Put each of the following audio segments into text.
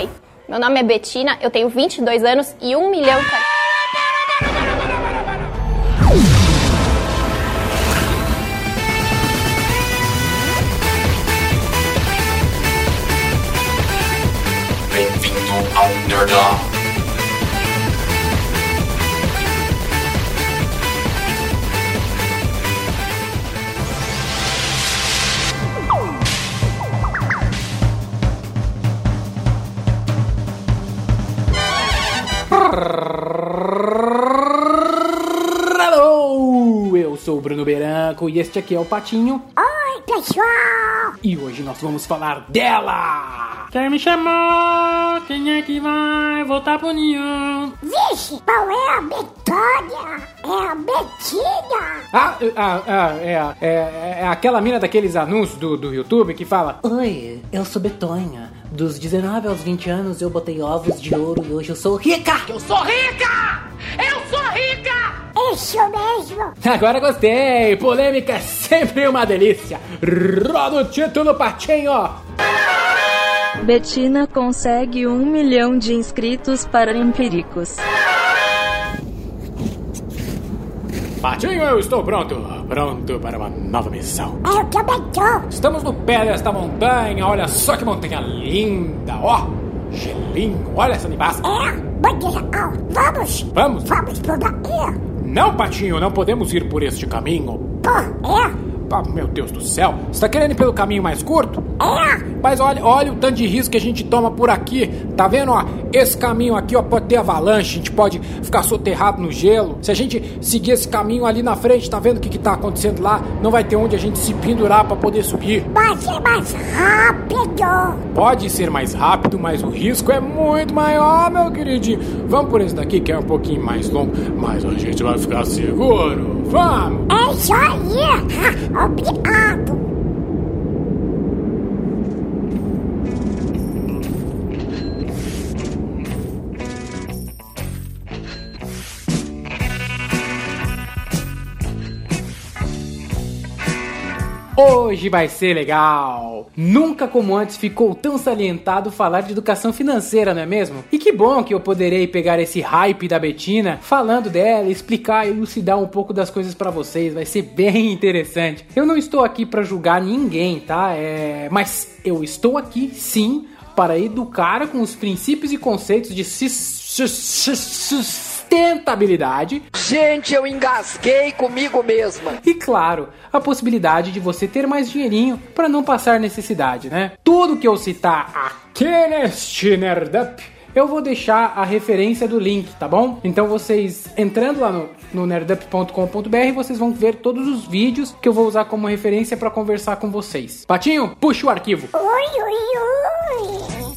Oi, meu nome é Betina, eu tenho 22 anos e 1 milhão. Bem-vindo ao Nerdão. Hello! Eu sou o Bruno Beranco e este aqui é o Patinho. Oi, pessoal! E hoje nós vamos falar dela! Quem me chamou? Quem é que vai voltar pro ninho? Qual é a Betânia? É a Betina! Ah, ah, ah é, é, é aquela mina daqueles anúncios do, do YouTube que fala Oi, eu sou Betonha. Dos 19 aos 20 anos eu botei ovos de ouro e hoje eu sou rica! Eu sou rica! Eu sou rica! Isso mesmo! Agora gostei! Polêmica é sempre uma delícia! Roda o título, Patinho! Betina consegue um milhão de inscritos para Empíricos. Patinho, eu estou pronto! Pronto para uma nova missão. Eu também tô! Estamos no pé desta montanha, olha só que montanha linda, ó! Gelinho, olha essa nevasca! É, bandeira, ó, vamos! Vamos? Vamos por daí! Não, Patinho, não podemos ir por este caminho. Pô, é? Ah, meu Deus do céu, você tá querendo ir pelo caminho mais curto? Mas olha, olha o tanto de risco que a gente toma por aqui. Tá vendo, ó? Esse caminho aqui, ó, pode ter avalanche, a gente pode ficar soterrado no gelo. Se a gente seguir esse caminho ali na frente, tá vendo o que, que tá acontecendo lá? Não vai ter onde a gente se pendurar pra poder subir. Vai ser mais rápido! Pode ser mais rápido, mas o risco é muito maior, meu queridinho. Vamos por esse daqui que é um pouquinho mais longo, mas a gente vai ficar seguro. Vamos! É isso aí! Obrigado! Hoje vai ser legal! Nunca como antes ficou tão salientado falar de educação financeira, não é mesmo? E que bom que eu poderei pegar esse hype da Betina, falando dela, explicar e elucidar um pouco das coisas pra vocês, vai ser bem interessante. Eu não estou aqui pra julgar ninguém, tá? É... Mas eu estou aqui sim para educar com os princípios e conceitos de sustentabilidade Gente, eu engasguei comigo mesma. e claro, a possibilidade de você ter mais dinheirinho para não passar necessidade, né? Tudo que eu citar aqui neste Nerdup, eu vou deixar a referência do link, tá bom? Então vocês entrando lá no, no nerdup.com.br, vocês vão ver todos os vídeos que eu vou usar como referência para conversar com vocês. Patinho, puxa o arquivo. Oi, oi, oi!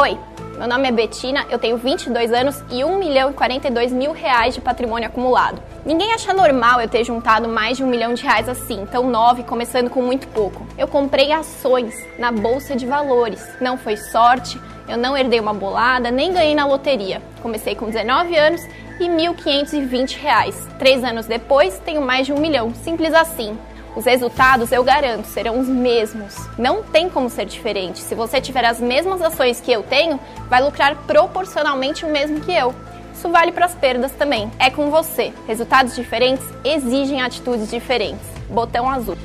Oi, meu nome é Betina, eu tenho 22 anos e 1 milhão e 42 mil reais de patrimônio acumulado. Ninguém acha normal eu ter juntado mais de um milhão de reais assim, tão nova e começando com muito pouco. Eu comprei ações na bolsa de valores. Não foi sorte, eu não herdei uma bolada, nem ganhei na loteria. Comecei com 19 anos e 1.520 reais. Três anos depois, tenho mais de um milhão. Simples assim. Os resultados, eu garanto, serão os mesmos. Não tem como ser diferente. Se você tiver as mesmas ações que eu tenho, vai lucrar proporcionalmente o mesmo que eu. Isso vale para as perdas também. É com você. Resultados diferentes exigem atitudes diferentes. Botão azul.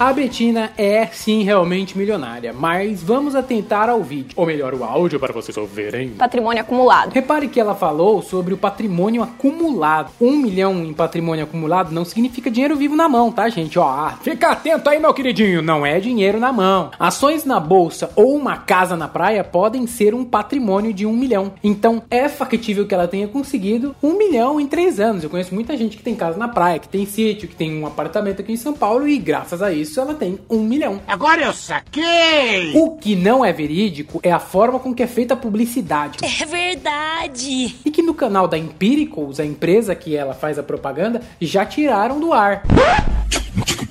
A Betina é sim realmente milionária, mas vamos atentar ao vídeo, ou melhor, o áudio para vocês ouvirem. Patrimônio acumulado. Repare que ela falou sobre o patrimônio acumulado. Um milhão em patrimônio acumulado não significa dinheiro vivo na mão, tá, gente? Ó, ah, fica atento aí, meu queridinho. Não é dinheiro na mão. Ações na bolsa ou uma casa na praia podem ser um patrimônio de um milhão. Então é factível que ela tenha conseguido um milhão em três anos. Eu conheço muita gente que tem casa na praia, que tem sítio, que tem um apartamento aqui em São Paulo e graças a isso ela tem um milhão. Agora eu saquei! O que não é verídico é a forma com que é feita a publicidade. É verdade. E que no canal da Empiricals, a empresa que ela faz a propaganda, já tiraram do ar.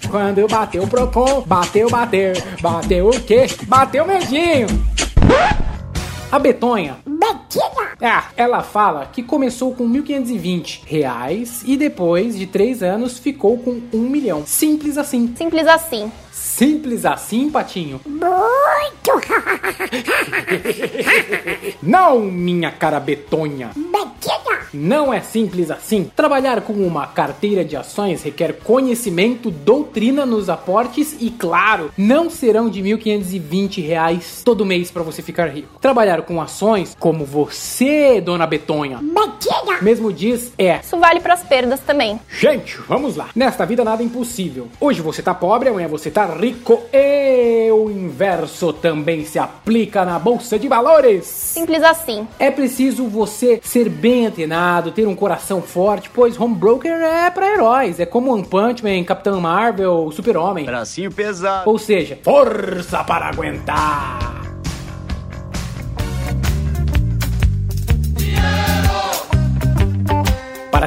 Quando bateu o Procon, bateu, bateu, bateu o quê? Bateu medinho. A Betonha Betinha. É, ela fala que começou com 1.520 reais e depois de 3 anos ficou com 1 milhão. Simples assim. Simples assim. Simples assim, Patinho? Muito. Não, minha cara betonha. Não é simples assim. Trabalhar com uma carteira de ações requer conhecimento, doutrina nos aportes e, claro, não serão de 1.520 reais todo mês para você ficar rico. Trabalhar com ações, como você, dona Betonha, Betinha. mesmo diz, é Isso vale para as perdas também. Gente, vamos lá. Nesta vida nada é impossível. Hoje você tá pobre, amanhã você tá rico. E o inverso também se aplica na bolsa de valores. Simples assim. É preciso você ser bem antenado, ter um coração forte, pois home broker é pra heróis. É como One Punch Man, Capitão Marvel, Super-Homem. Bracinho pesado. Ou seja, força para aguentar.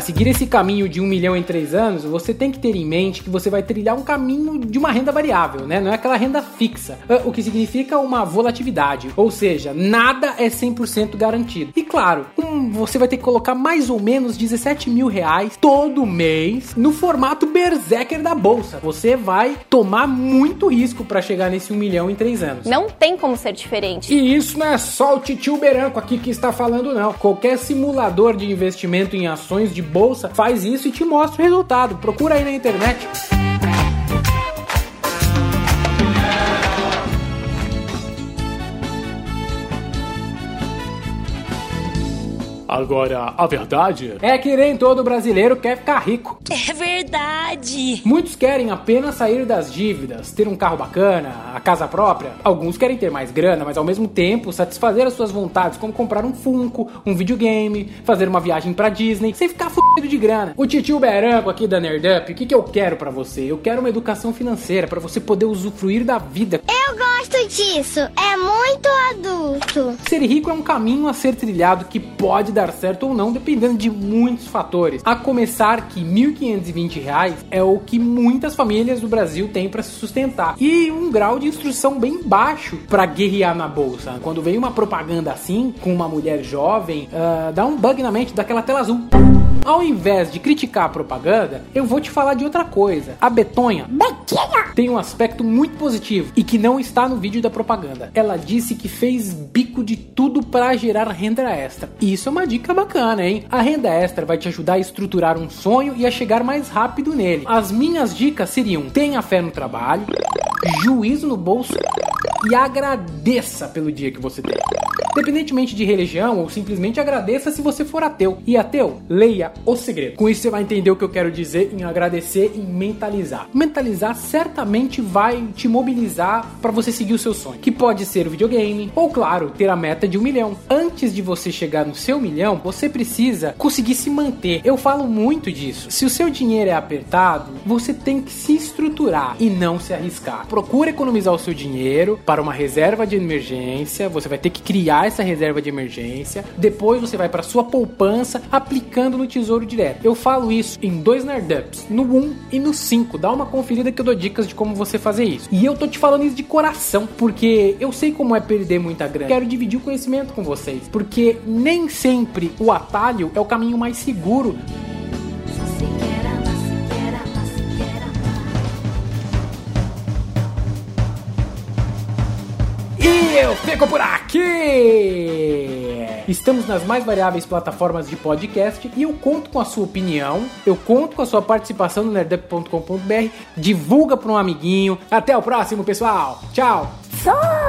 Seguir esse caminho de um milhão em três anos, você tem que ter em mente que você vai trilhar um caminho de uma renda variável, né? Não é aquela renda fixa, Ah, o que significa uma volatilidade, ou seja, nada é 100% garantido. E claro, você vai ter que colocar mais ou menos 17 mil reais todo mês no formato berserker da bolsa. Você vai tomar muito risco para chegar nesse um milhão em três anos. Não tem como ser diferente. E isso não é só o titio Beranco aqui que está falando, não. Qualquer simulador de investimento em ações de bolsa faz isso e te mostra o resultado. Procura aí na internet. Agora, a verdade É que nem todo brasileiro quer ficar rico. É verdade. Muitos querem apenas sair das dívidas, ter um carro bacana, a casa própria. Alguns querem ter mais grana, mas ao mesmo tempo satisfazer as suas vontades, como comprar um Funko, um videogame, fazer uma viagem pra Disney, sem ficar fudido de grana. O titio Beranco aqui da Nerd Up, o que, que eu quero pra você? Eu quero uma educação financeira pra você poder usufruir da vida. Eu gosto disso. É muito adulto. Ser rico é um caminho a ser trilhado que pode dar certo ou não, dependendo de muitos fatores. A começar que 1.520 reais é o que muitas famílias do Brasil têm para se sustentar. E um grau de instrução bem baixo para guerrear na bolsa. Quando vem uma propaganda assim, com uma mulher jovem, ah, dá um bug na mente daquela tela azul. Ao invés de criticar a propaganda, eu vou te falar de outra coisa. A Betonha tem um aspecto muito positivo e que não está no vídeo da propaganda. Ela disse que fez bico de tudo para gerar renda extra. E isso é uma dica bacana, hein? A renda extra vai te ajudar a estruturar um sonho e a chegar mais rápido nele. As minhas dicas seriam: tenha fé no trabalho, juízo no bolso e agradeça pelo dia que você tem. Independentemente de religião ou simplesmente agradeça se você for ateu. E ateu, leia O Segredo. Com isso você vai entender o que eu quero dizer em agradecer e mentalizar. Mentalizar certamente vai te mobilizar para você seguir o seu sonho, que pode ser o videogame ou claro, ter a meta de um milhão. Antes de você chegar no seu milhão, você precisa conseguir se manter. Eu falo muito disso. Se o seu dinheiro é apertado, você tem que se estruturar e não se arriscar. Procura economizar o seu dinheiro para uma reserva de emergência. Você vai ter que criar essa reserva de emergência. Depois você vai para sua poupança aplicando no Tesouro Direto. Eu falo isso em dois Nerdups, no 1 e no 5. Dá uma conferida que eu dou dicas de como você fazer isso. E eu tô te falando isso de coração, porque eu sei como é perder muita grana. Quero dividir o conhecimento com vocês, porque nem sempre o atalho é o caminho mais seguro. E eu fico por aqui! Estamos nas mais variáveis plataformas de podcast e eu conto com a sua opinião, eu conto com a sua participação no nerdup.com.br. Divulga para um amiguinho. Até o próximo, pessoal! Tchau! Foi.